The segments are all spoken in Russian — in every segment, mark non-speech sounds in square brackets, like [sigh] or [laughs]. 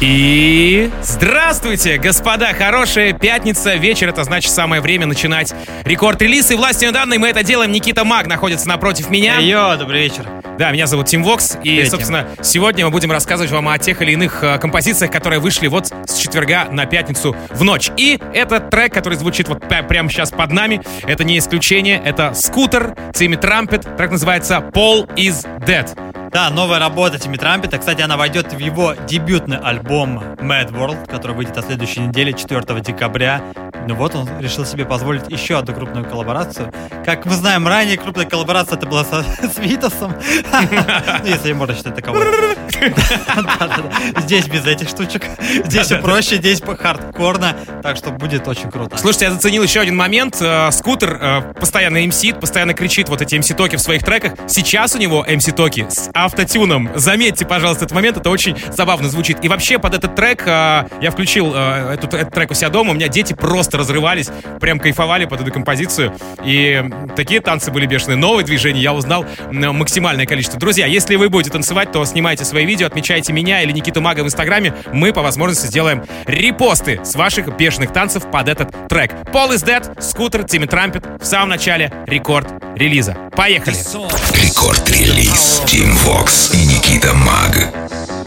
И здравствуйте, господа! Хорошая пятница, вечер, это значит самое время начинать рекорд-релиз. И властью данной мы это делаем. Никита Маг находится напротив меня. Йо, добрый вечер. Да, меня зовут Тим Вокс. И, Привет, собственно, сегодня мы будем рассказывать вам о тех или иных э, композициях, которые вышли вот с четверга на пятницу в ночь. И этот трек, который звучит вот пря- прямо сейчас под нами, это не исключение. Это «Скутер», Тимми Трампет. Трек называется «Paul is Dead». Да, новая работа Тимми Трампета. Кстати, она войдет в его дебютный альбом Mad World, который выйдет на следующей неделе, 4 декабря. Ну вот он решил себе позволить еще одну крупную коллаборацию. Как мы знаем, ранее крупная коллаборация это была со- [laughs] с Витасом. [laughs] Если можно считать таковой. [laughs] Здесь без этих штучек. Здесь все проще, здесь хардкорно. Так что будет очень круто. Слушайте, я заценил еще один момент. Э, Скутер э, постоянно мсит, постоянно кричит вот эти MC-токи в своих треках. Сейчас у него MC-токи с автотюном. Заметьте, пожалуйста, этот момент, это очень забавно звучит. И вообще под этот трек э, я включил этот трек у себя дома, у меня дети просто разрывались, прям кайфовали под эту композицию. И такие танцы были бешеные. Новые движения я узнал максимальное количество. Друзья, если вы будете танцевать, то снимайте свои видео, отмечайте меня или Никиту Мага в Инстаграме. Мы по возможности сделаем репосты с ваших бешеных танцев под этот трек. Paul is Dead, Scooter, Timmy Trumpet в самом начале Record Release а. Поехали! Record Release Тим Вокс и Никита Маг.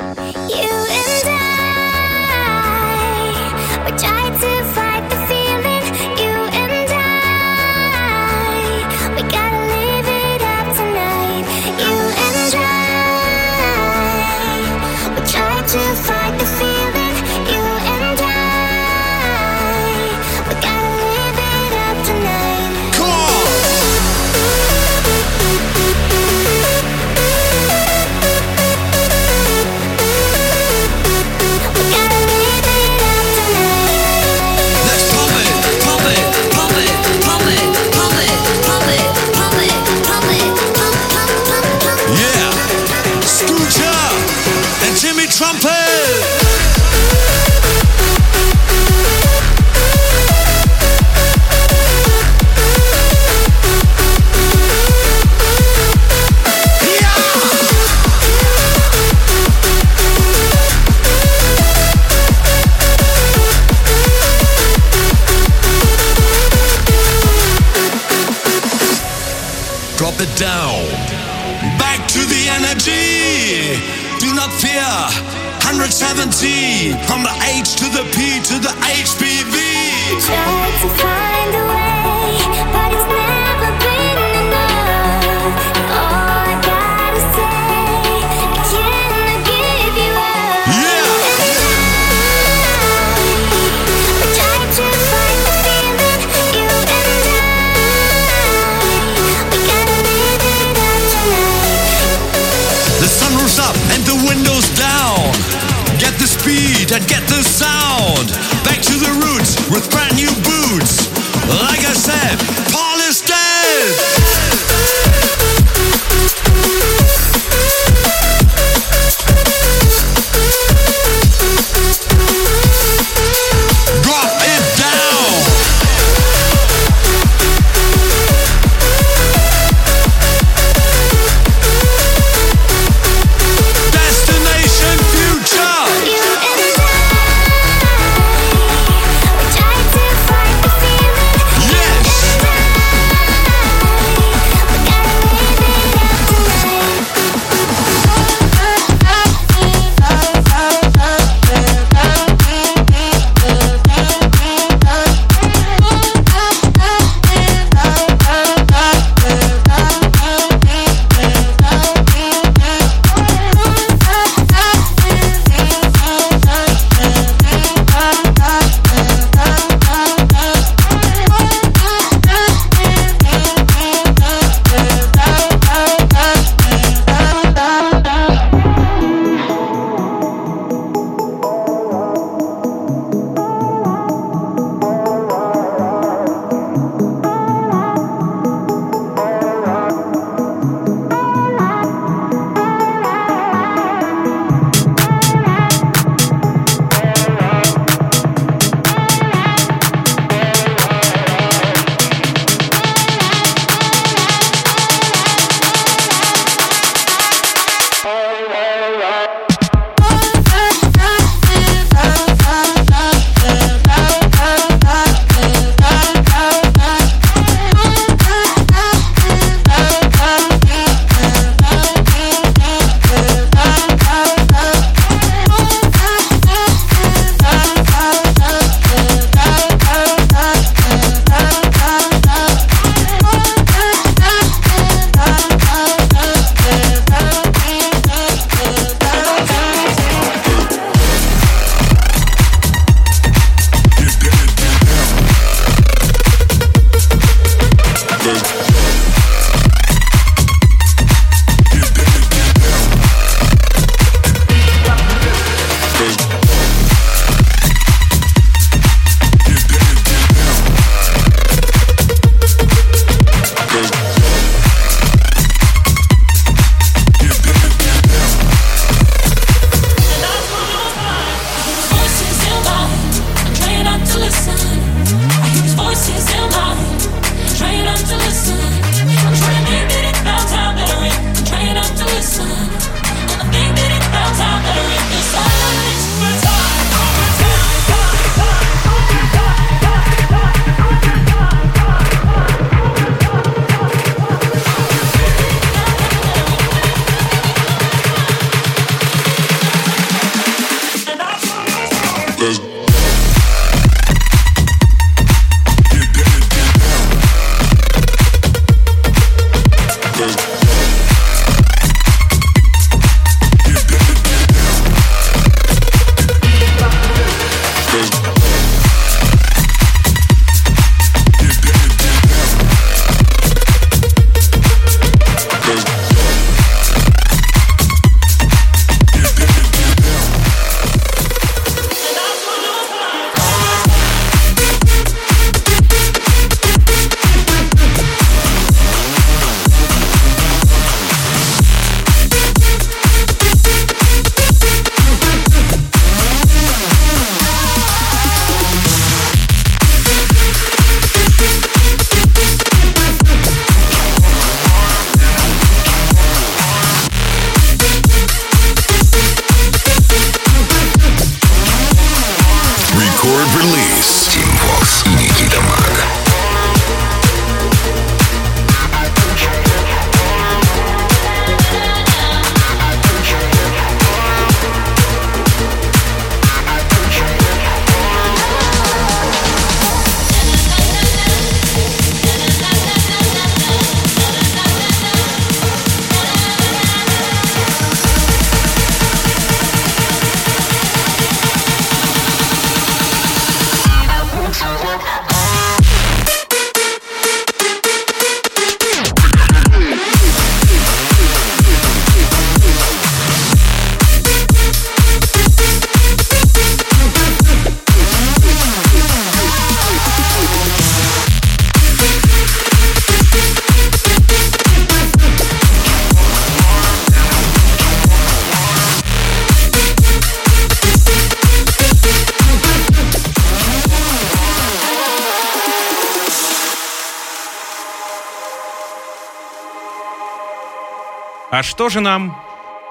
А что же нам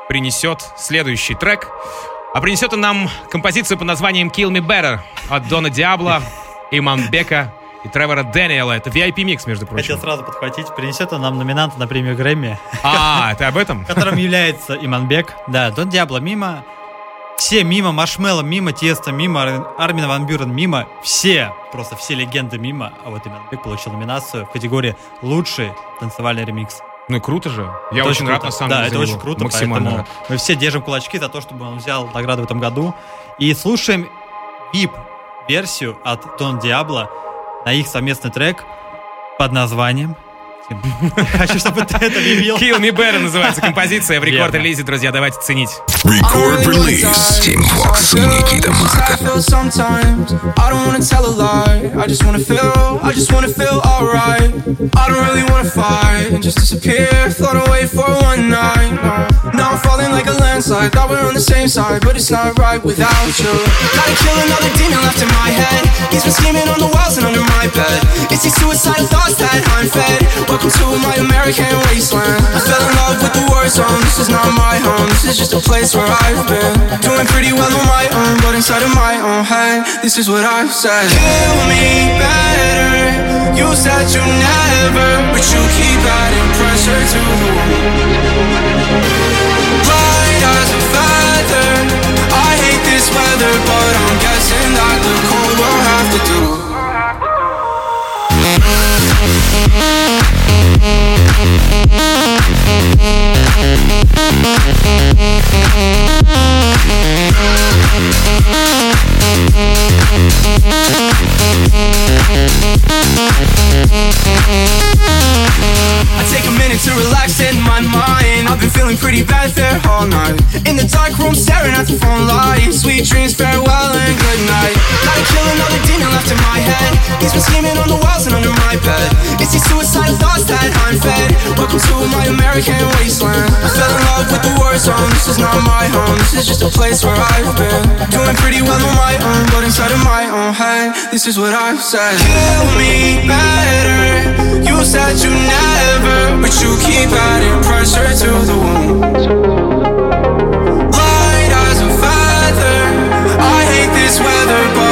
принесет следующий трек? А принесет он нам композицию под названием Kill Me Better от Дона Диабло, Иманбека и Тревора Дэниела. Это VIP-микс, между прочим. Хотел сразу подхватить. Принесет он нам номинанта на премию Грэмми, А, ты об этом? [laughs] которым является Иманбек. Да, Дон Диабло мимо. Все мимо, Машмелло мимо, Теста мимо, Ар- Армин Ван Бюрен мимо. Все, просто все легенды мимо. А вот Иманбек получил номинацию в категории «Лучший танцевальный ремикс». Ну и круто же. Я Это очень рад, круто. на самом да, деле, это за очень круто, Максимально мы все держим кулачки за то, чтобы он взял награду в этом году. И слушаем VIP-версию от Дон Диабло на их совместный трек под названием... Я Хочу, чтобы ты это объявил. Kill Me Better называется композиция в Верно. рекорд-релизе, друзья, давайте ценить. Record release. Team Vox и Никита I Мах. feel sometimes I don't wanna tell a lie. I just wanna feel, I just wanna feel alright. I don't really wanna fight and just disappear, float away for one night. Now I'm falling like a landslide. Thought we're on the same side, but it's not right without you. Gotta kill another demon left in my head. He's been scheming on the walls and under my bed. It's these suicidal thoughts that I'm fed. Welcome to my American wasteland. I fell in love with the war zone. This is not my home. This is just a place where I've been. Doing pretty well on my own, but inside of my own head, this is what I've said. Kill me better. You said you never, but you keep adding pressure to the wound. Light as a feather. I hate this weather, but I'm guessing that the cold will have to do. Thank take a minute to relax in my mind. I've been feeling pretty bad there all night. In the dark room, staring at the phone light. Sweet dreams, farewell and good night. Gotta kill another demon left in my head. He's been scheming on the walls and under my bed. It's these suicidal thoughts that I'm fed. Welcome to my American wasteland. I fell in love with the war zone. This is not my home. This is just a place where I've been. Doing pretty well own, but inside of my own head, this is what I've said. Kill me better. You said you never, but you keep adding pressure to the wound. Light as a feather. I hate this weather, but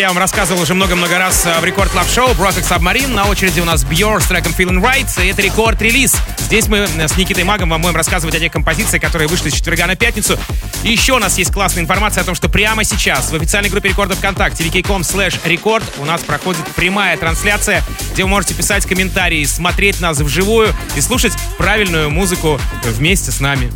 я вам рассказывал уже много-много раз э, в Record Club Show. Project Submarine. На очереди у нас Björk с треком Feeling Right. И это Record Release. Здесь мы э, с Никитой Магом вам будем рассказывать о тех композициях, которые вышли с четверга на пятницу. И еще у нас есть классная информация о том, что прямо сейчас в официальной группе Рекорда ВКонтакте vk.com slash record у нас проходит прямая трансляция, где вы можете писать комментарии, смотреть нас вживую и слушать правильную музыку вместе с нами.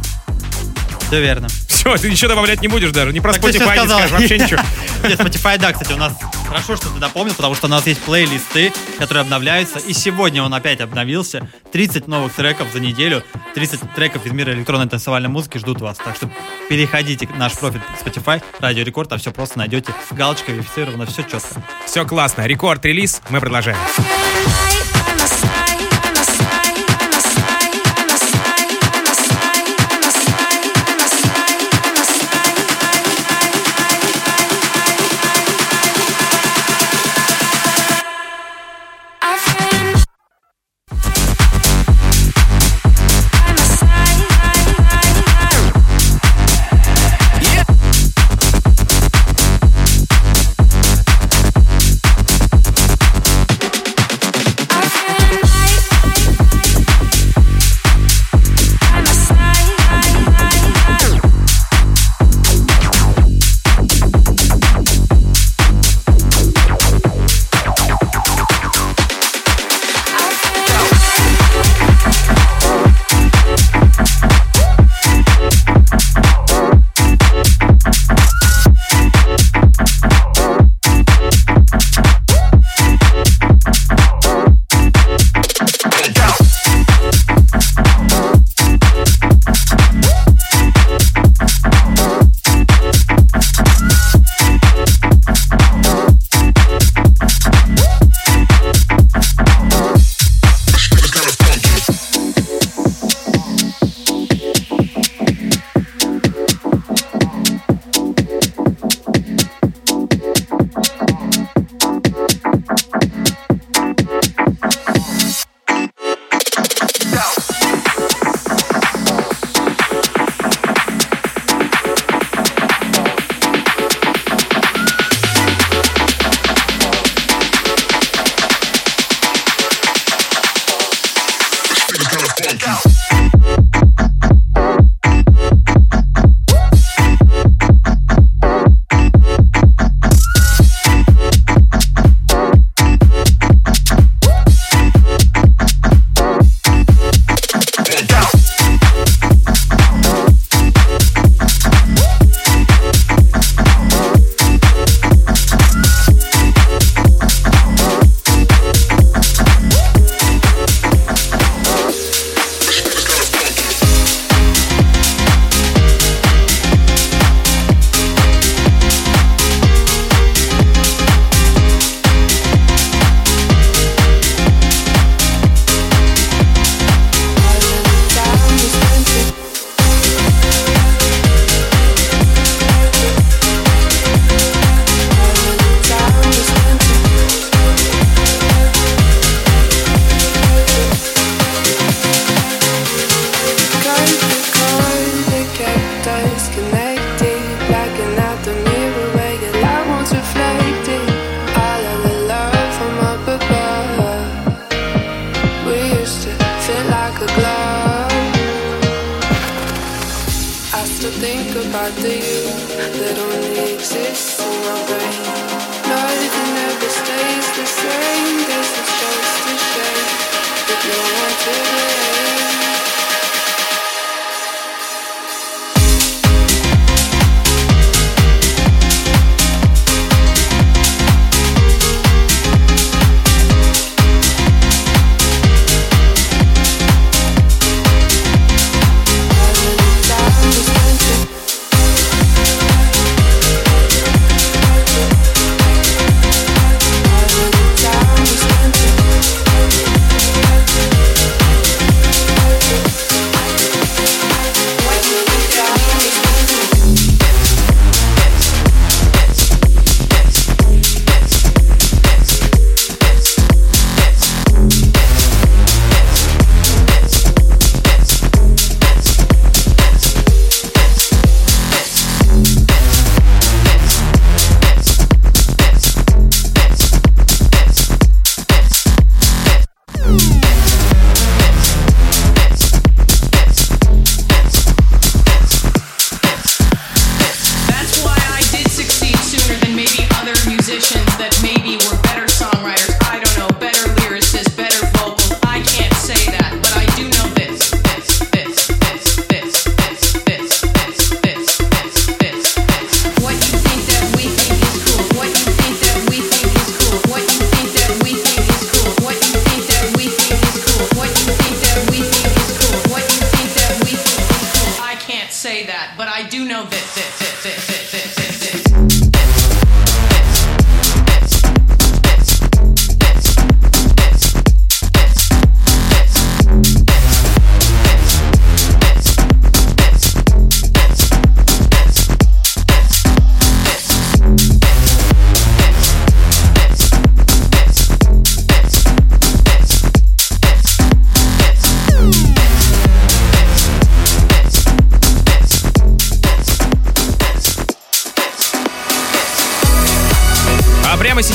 Все верно. Все, ты ничего добавлять не будешь даже. Не про Так ты всё Spotify не сказал. скажешь, вообще ничего. [laughs] Нет, Spotify, да, кстати, у нас хорошо, что ты напомнил, потому что у нас есть плейлисты, которые обновляются. И сегодня он опять обновился. 30 новых треков за неделю. 30 треков из мира электронной танцевальной музыки ждут вас. Так что переходите в наш профиль Spotify, Радио Рекорд, там все просто найдете. Галочка верифицирована, все четко. Все классно. Рекорд-релиз мы продолжаем.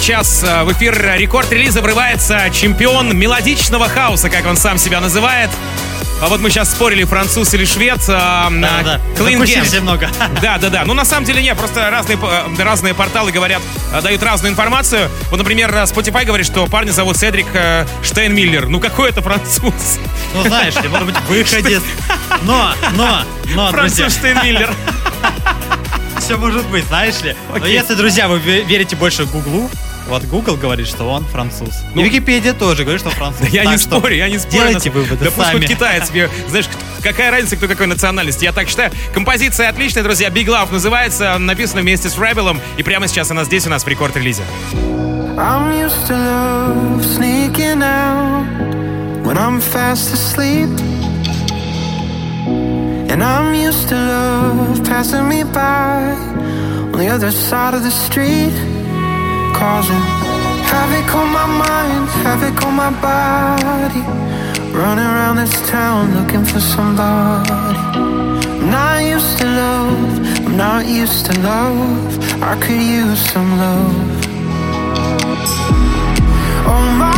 Сейчас э, в эфир рекорд релиза врывается чемпион мелодичного хаоса, как он сам себя называет. А вот мы сейчас спорили, француз или швед. а, Да-да. Clean Закусились Games. немного. Да, да, да. Ну, на самом деле, нет, просто разные, э, разные порталы говорят, э, дают разную информацию. Вот, например, Spotify говорит, что парня зовут Седрик Штейнмиллер. Ну, какой это француз? Ну, знаешь ли, может быть, выходец. Но, но, но, Француз Штейнмиллер. [laughs] все может быть, знаешь ли. Но Окей. если, друзья, вы ве- верите больше Гуглу, вот Google говорит, что он француз. Ну, И Википедия тоже говорит, что француз. Я не спорю, я не спорю. Делайте выводы Да пусть сами. хоть китаец знаешь, какая разница, кто какой национальности. Я так считаю. Композиция отличная, друзья. Big Love называется, написана вместе с Rebel'ом. И прямо сейчас она здесь у нас в рекорд-релизе. I'm used to love sneaking out when I'm fast asleep. And I'm used to love passing me by on the other side of the street. Causing havoc on my mind, havoc on my body. Running around this town looking for somebody. I'm not used to love, I'm not used to love. I could use some love. Oh my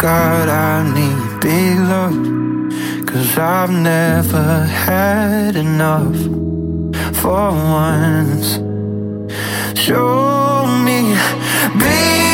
god, I need big love. Cause I've never had enough for once. Show me big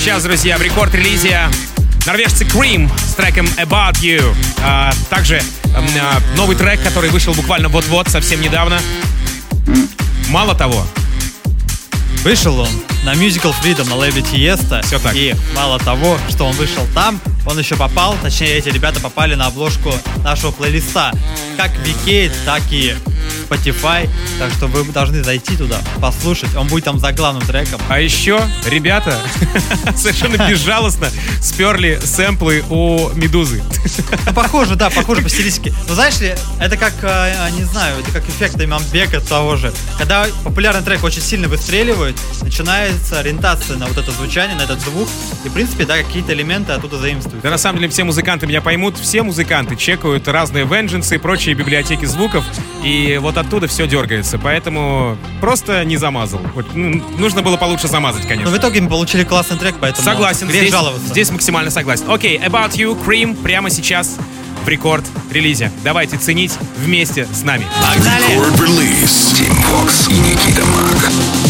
сейчас, друзья, в рекорд-релизе норвежцы KREAM с треком About You. А, также а, новый трек, который вышел буквально вот-вот, совсем недавно. Мало того, Вышел он на Musical Freedom на лейбле Тиеста. Всё так. И мало того, что он вышел там, он еще попал, точнее эти ребята попали на обложку нашего плейлиста. Как VK, так и Spotify. Так что вы должны зайти туда, послушать. Он будет там за главным треком. А еще ребята [laughs] совершенно безжалостно сперли сэмплы у Медузы. Ну, похоже, да, похоже по стилистике. Но знаешь ли, это как, э, не знаю, это как эффект имамбека того же. Когда популярный трек очень сильно выстреливает, начинается ориентация на вот это звучание, на этот звук. И, в принципе, да, какие-то элементы оттуда заимствуют. Да на самом деле все музыканты меня поймут, все музыканты чекают разные Vengeance и прочие библиотеки звуков, и вот оттуда все дергается, поэтому просто не замазал. Вот, ну, нужно было получше замазать, Но конечно. в итоге мы получили классный трек, поэтому Согласен, здесь, жаловаться. здесь максимально согласен. Окей, About You, Cream, прямо сейчас в рекорд-релизе. Давайте ценить вместе с нами. Погнали! Record release. Team Vox и Никита Мак.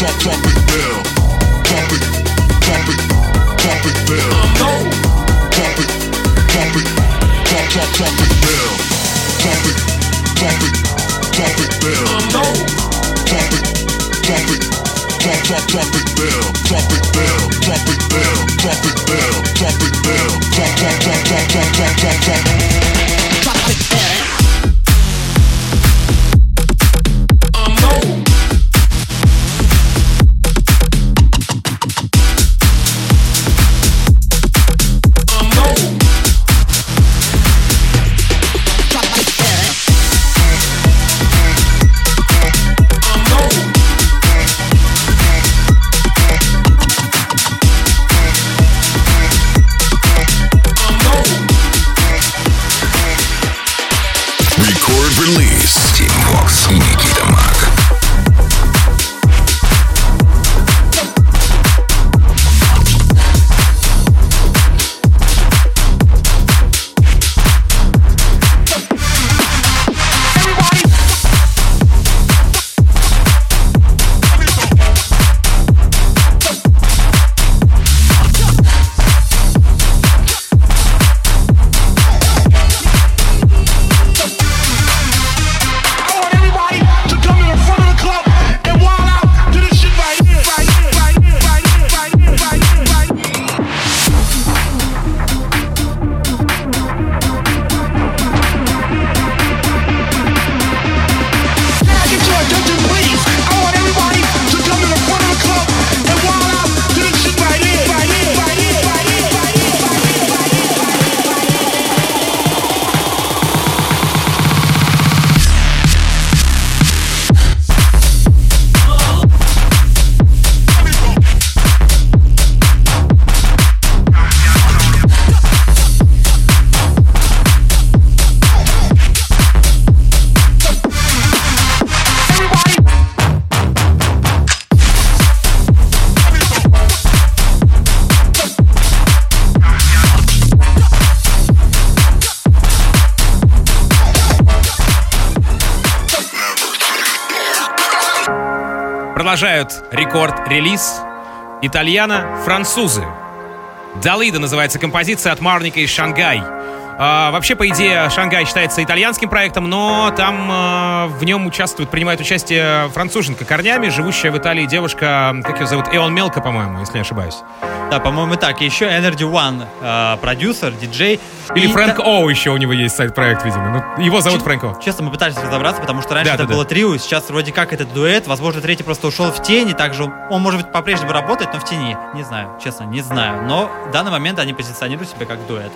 drop, drop it. Продолжают рекорд-релиз итальяно-французы. Далида называется композиция от Марника из Шангай. А, вообще, по идее, Шангай считается итальянским проектом, но там а, в нем участвует, принимает участие француженка корнями, живущая в Италии девушка, как ее зовут, Эон Мелко, по-моему, если не ошибаюсь. Да, по-моему, так. И еще Energy One, э, продюсер, диджей. Или И Фрэнк та- Оу еще у него есть сайт-проект, видимо. Ну, его зовут Фрэнк Оу. Честно, мы пытались разобраться, потому что раньше Да, это да, было да. трио, сейчас вроде как это дуэт. Возможно, третий просто ушел в тень, и также он, он, может быть, по-прежнему работает, но в тени. Не знаю, честно, не знаю. Но в данный момент они позиционируют себя как дуэт.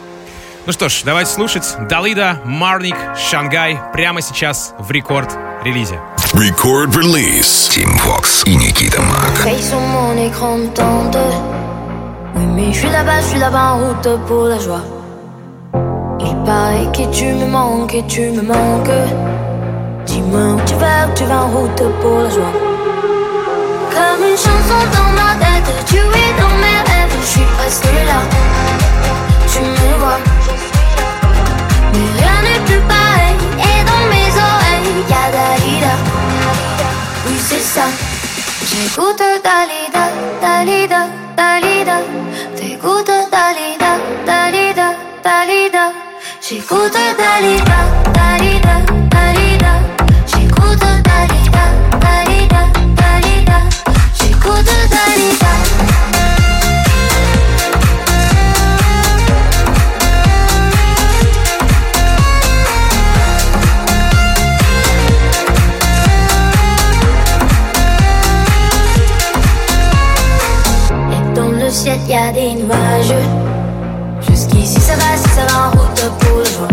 Ну что ж, давайте слушать. Далида, Марник, Шангай прямо сейчас в рекорд-релизе. Record release. Team Vox и Никита Мак. Veille sur mon écran me tente. Oui, mais je suis là-bas, je suis là-bas en route pour la joie. Il paraît que tu me manques, et tu me manques. Dis-moi où tu vas, où tu vas en route pour la joie. Comme une chanson dans ma tête, tu es dans mes rêves, je suis presque là. Tu me vois, Dalida. Oui, c'est ça. J'écoute Dalida, Dalida, Dalida. T'écoutes Dalida, Dalida, Dalida. J'écoute Dalida, des nuages. Jusqu'ici ça va, ça va en route pour le joie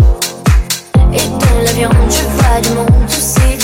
Et dans l'avion je vois du monde, tous ces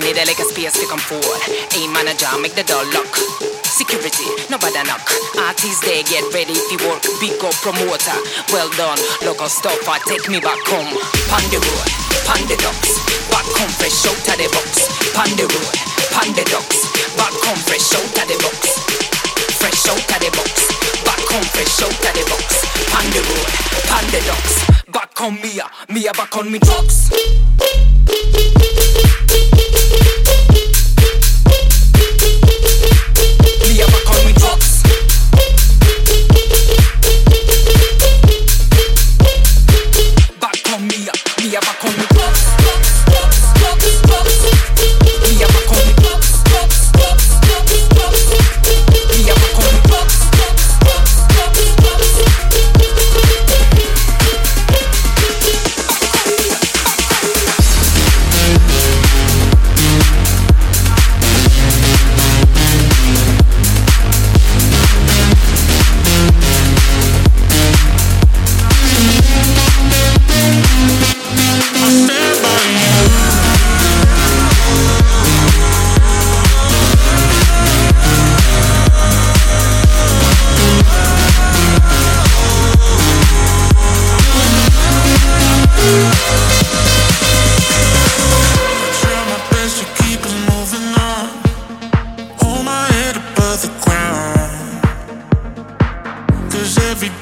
Me need a like a space to come forward. A manager, make the door lock. Security, nobody knock. Artists they get ready to work. Big up promoter, well done. Local I take me back home. Panda road, panda ducks. Back home fresh out of the box. Panda road, panda ducks. Back home fresh out of the box fresh out of the box. Back home, fresh out of the box. Panda road, panda ducks. Back on Mia, Mia back on me drugs.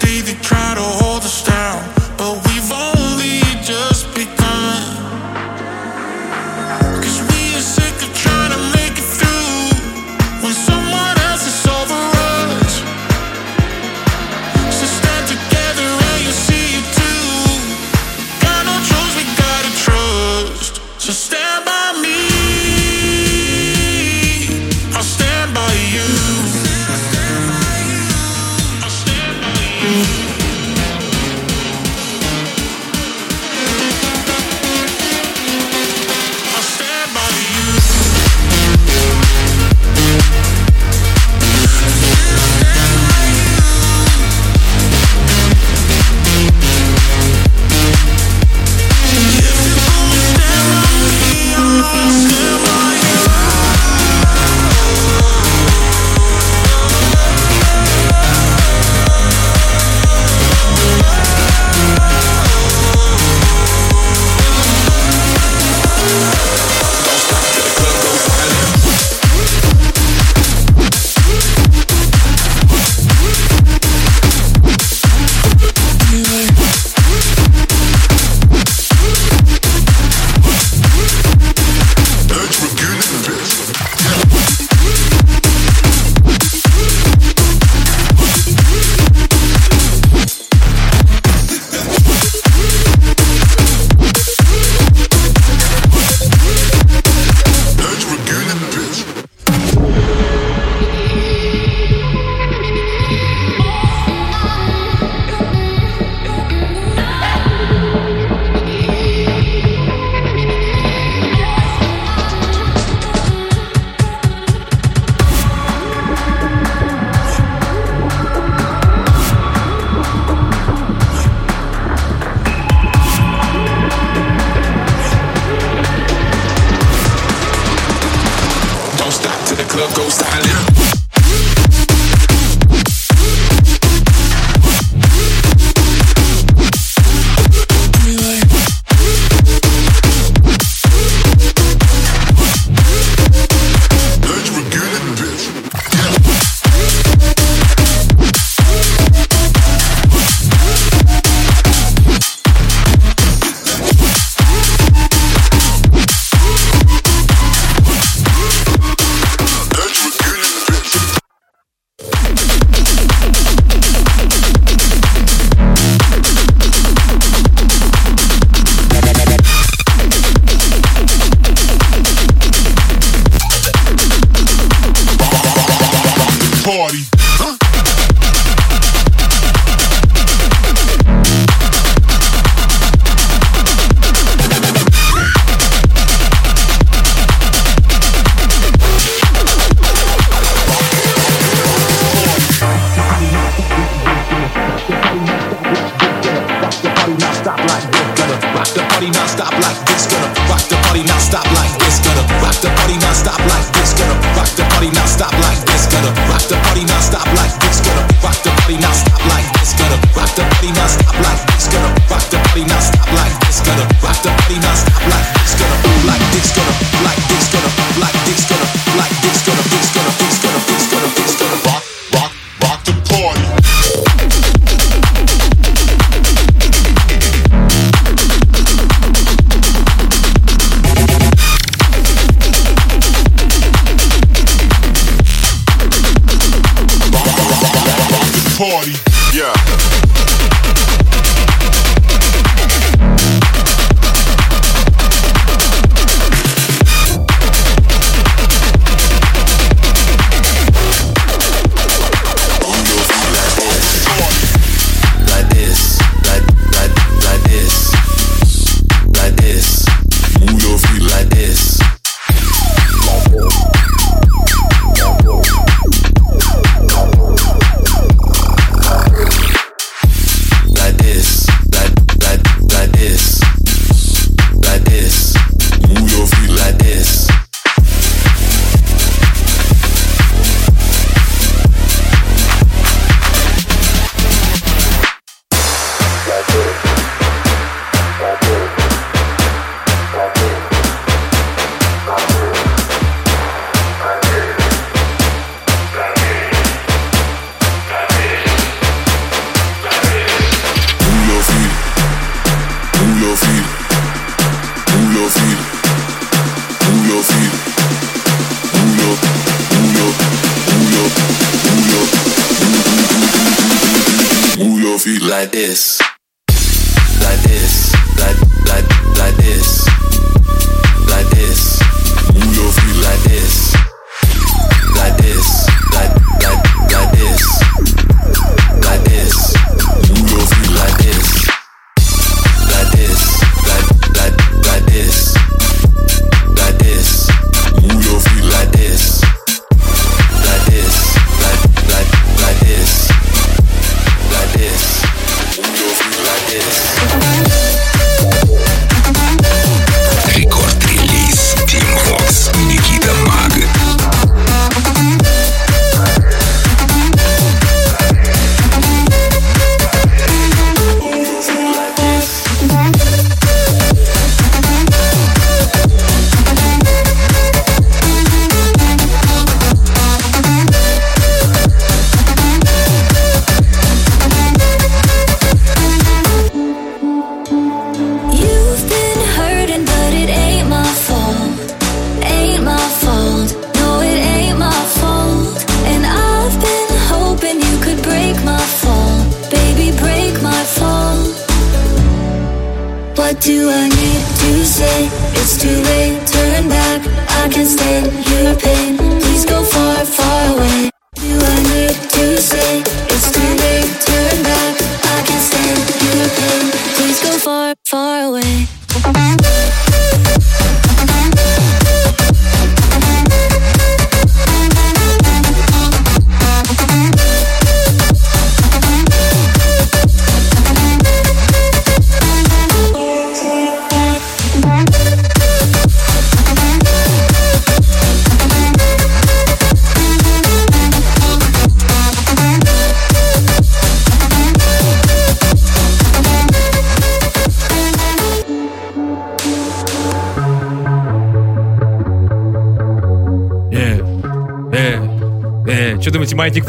day they try to hold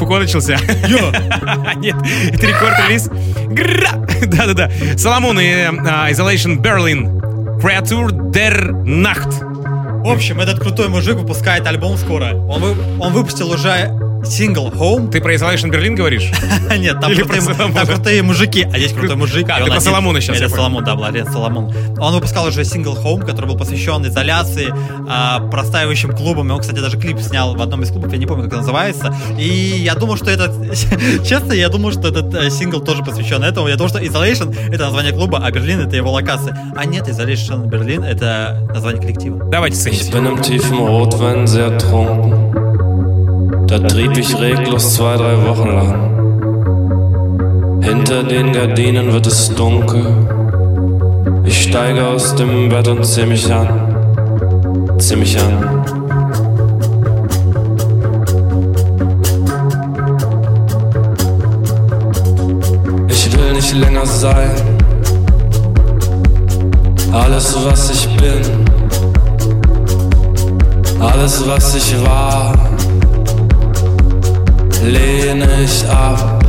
балкон начался. [laughs] Нет, это рекорд-релиз. Да-да-да. Соломон и а, Isolation Berlin. Creature der Nacht. В общем, этот крутой мужик выпускает альбом скоро. Он, вы, он выпустил уже Сингл Home. Ты про Isolation Berlin говоришь? [laughs] Нет, там крутые, там крутые мужики, а здесь крутой мужик. А, ты про один... Соломона сейчас. Это Соломон, да, Владимир Соломон. Он выпускал уже сингл Home, который был посвящен изоляции, а, простаивающим клубам. И Он, кстати, даже клип снял в одном из клубов, я не помню, как это называется. И я думал, что этот... [laughs] Честно, я думал, что этот э, сингл тоже посвящен этому. Я думал, что Isolation — это название клуба, а Берлин — это его локация. А нет, Isolation Berlin — это название коллектива. Давайте садитесь. Da trieb ich reglos zwei, drei Wochen lang. Hinter den Gardinen wird es dunkel. Ich steige aus dem Bett und zieh mich an. Zieh mich an. Ich will nicht länger sein. Alles, was ich bin. Alles, was ich war Lehne ich ab.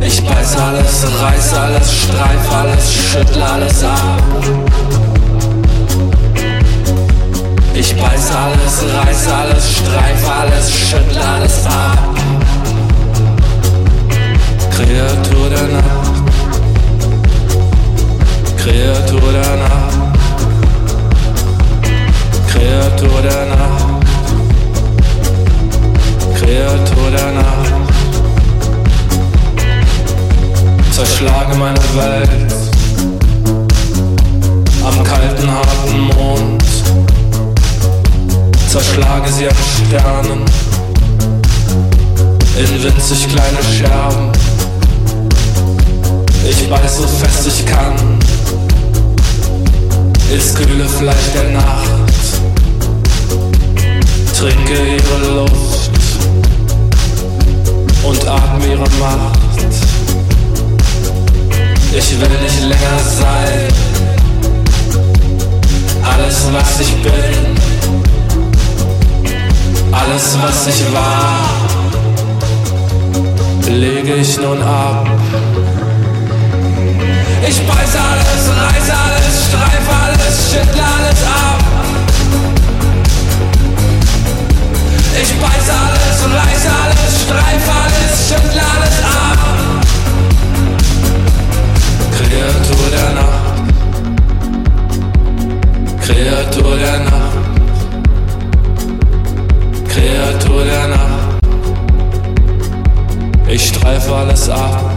Ich beiß alles, reiß alles, streif alles, schüttel alles ab. Ich beiß alles, reiß alles, streif alles, schüttel alles ab. Kreatur der Nacht. Kreatur der Nacht. Kreatur der Nacht. Kreatur der Nacht. Zerschlage meine Welt am kalten, harten Mond. Zerschlage sie an Sternen in winzig kleine Scherben. Ich beiß so fest ich kann ins kühle Fleisch der Nacht. Trinke ihre Luft und atme ihre Macht. Ich will nicht länger sein. Alles, was ich bin, alles, was ich war, lege ich nun ab. Ich beiß alles, reiß alles, streif alles, schüttle alles ab. Ich beiß alles, reiß alles, streif alles, schüttle alles ab. Kreatur der Nacht. Kreatur der Nacht. Kreatur der Nacht. Ich streife alles ab.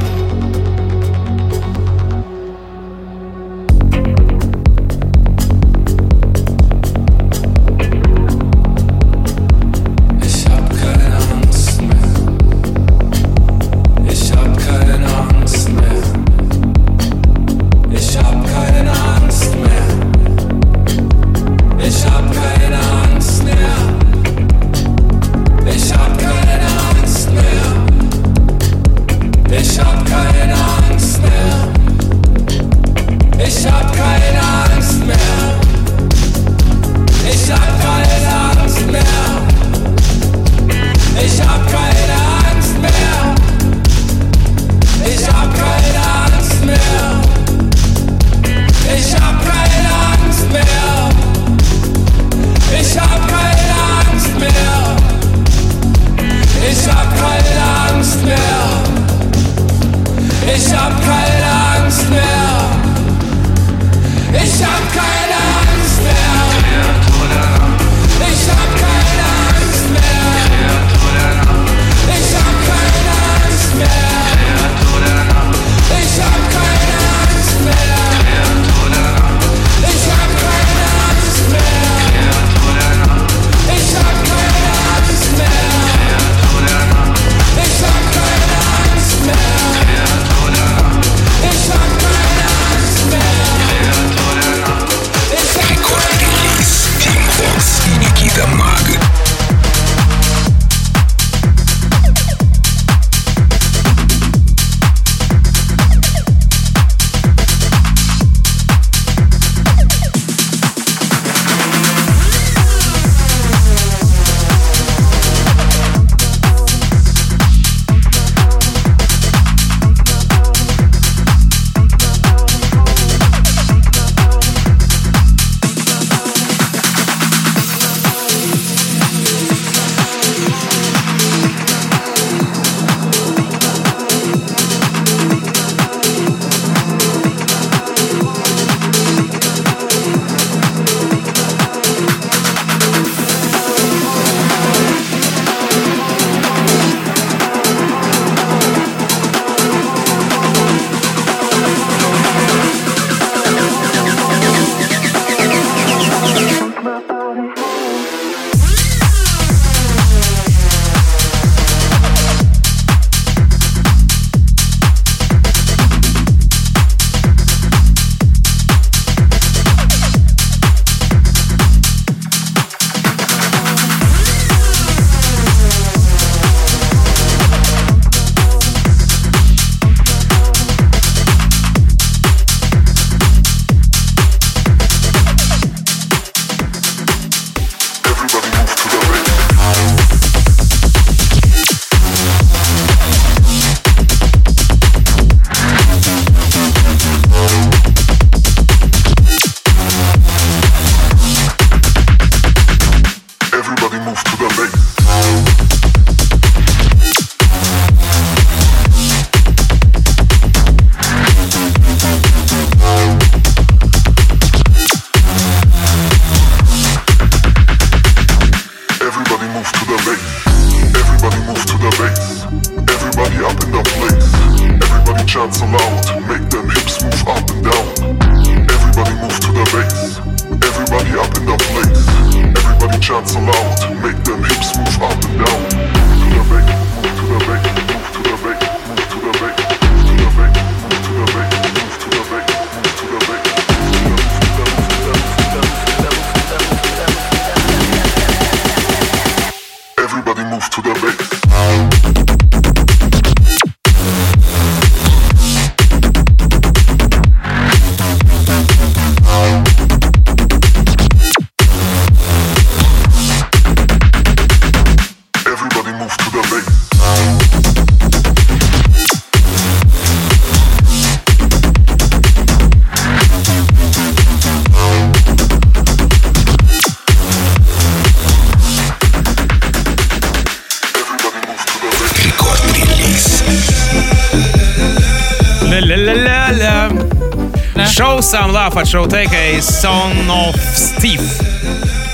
Show Some Love от Showtake и Son of Steve.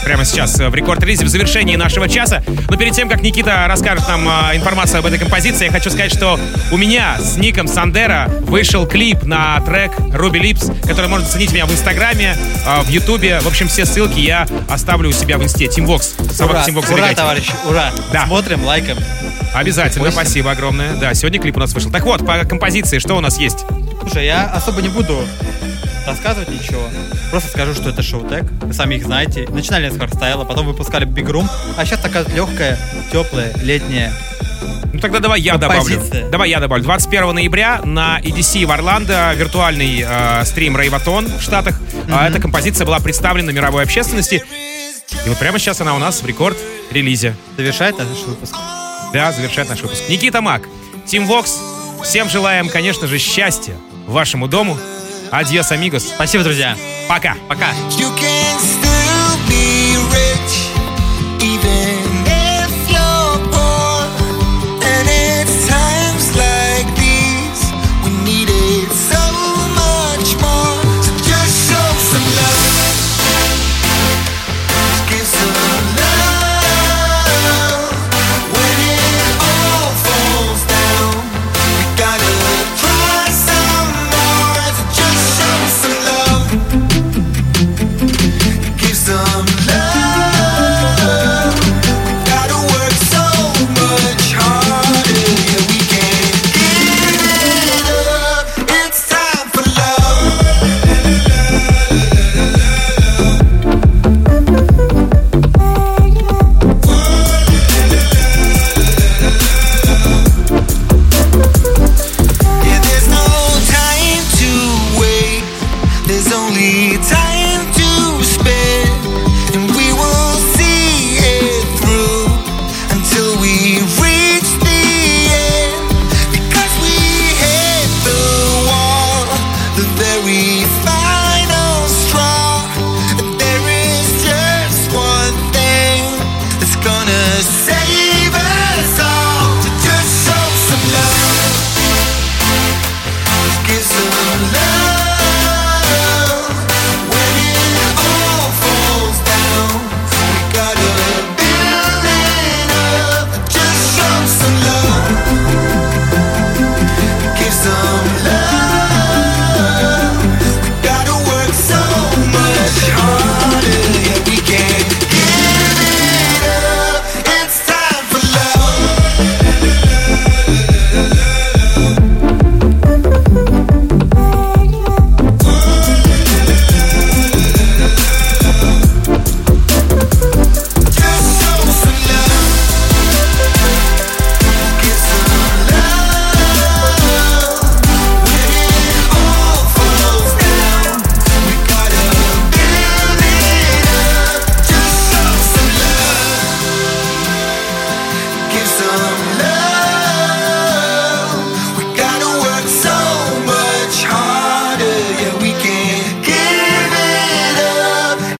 Прямо сейчас в рекорд-релизе в завершении нашего часа. Но перед тем, как Никита расскажет нам э, информацию об этой композиции, я хочу сказать, что у меня с ником Сандера вышел клип на трек Ruby Lips, который можно ценить меня в Инстаграме, э, в Ютубе. В общем, все ссылки я оставлю у себя в Инсте. Teamvox. Собака Ура, Teamvox, ура, товарищи, ура. Да. Смотрим, лайкаем. Обязательно, Восемь. спасибо огромное. Да, сегодня клип у нас вышел. Так вот, по композиции, что у нас есть? Слушай, я особо не буду рассказывать ничего. Просто скажу, что это Showtek. Вы сами их знаете. Начинали с хардстайла, потом выпускали Big Room, а сейчас такая легкая, теплая, летняя. Ну тогда давай я добавлю. Композиция. Давай я добавлю. 21 ноября на EDC в Орландо виртуальный э, стрим Rave-A-Thon в Штатах. А Эта композиция была представлена мировой общественности. И вот прямо сейчас она у нас в рекорд-релизе. Завершает наш выпуск. Да, завершает наш выпуск. Никита Мак, Тим Вокс. Всем желаем, конечно же, счастья вашему дому. Адьос, амигос. Спасибо, друзья. Пока. Пока.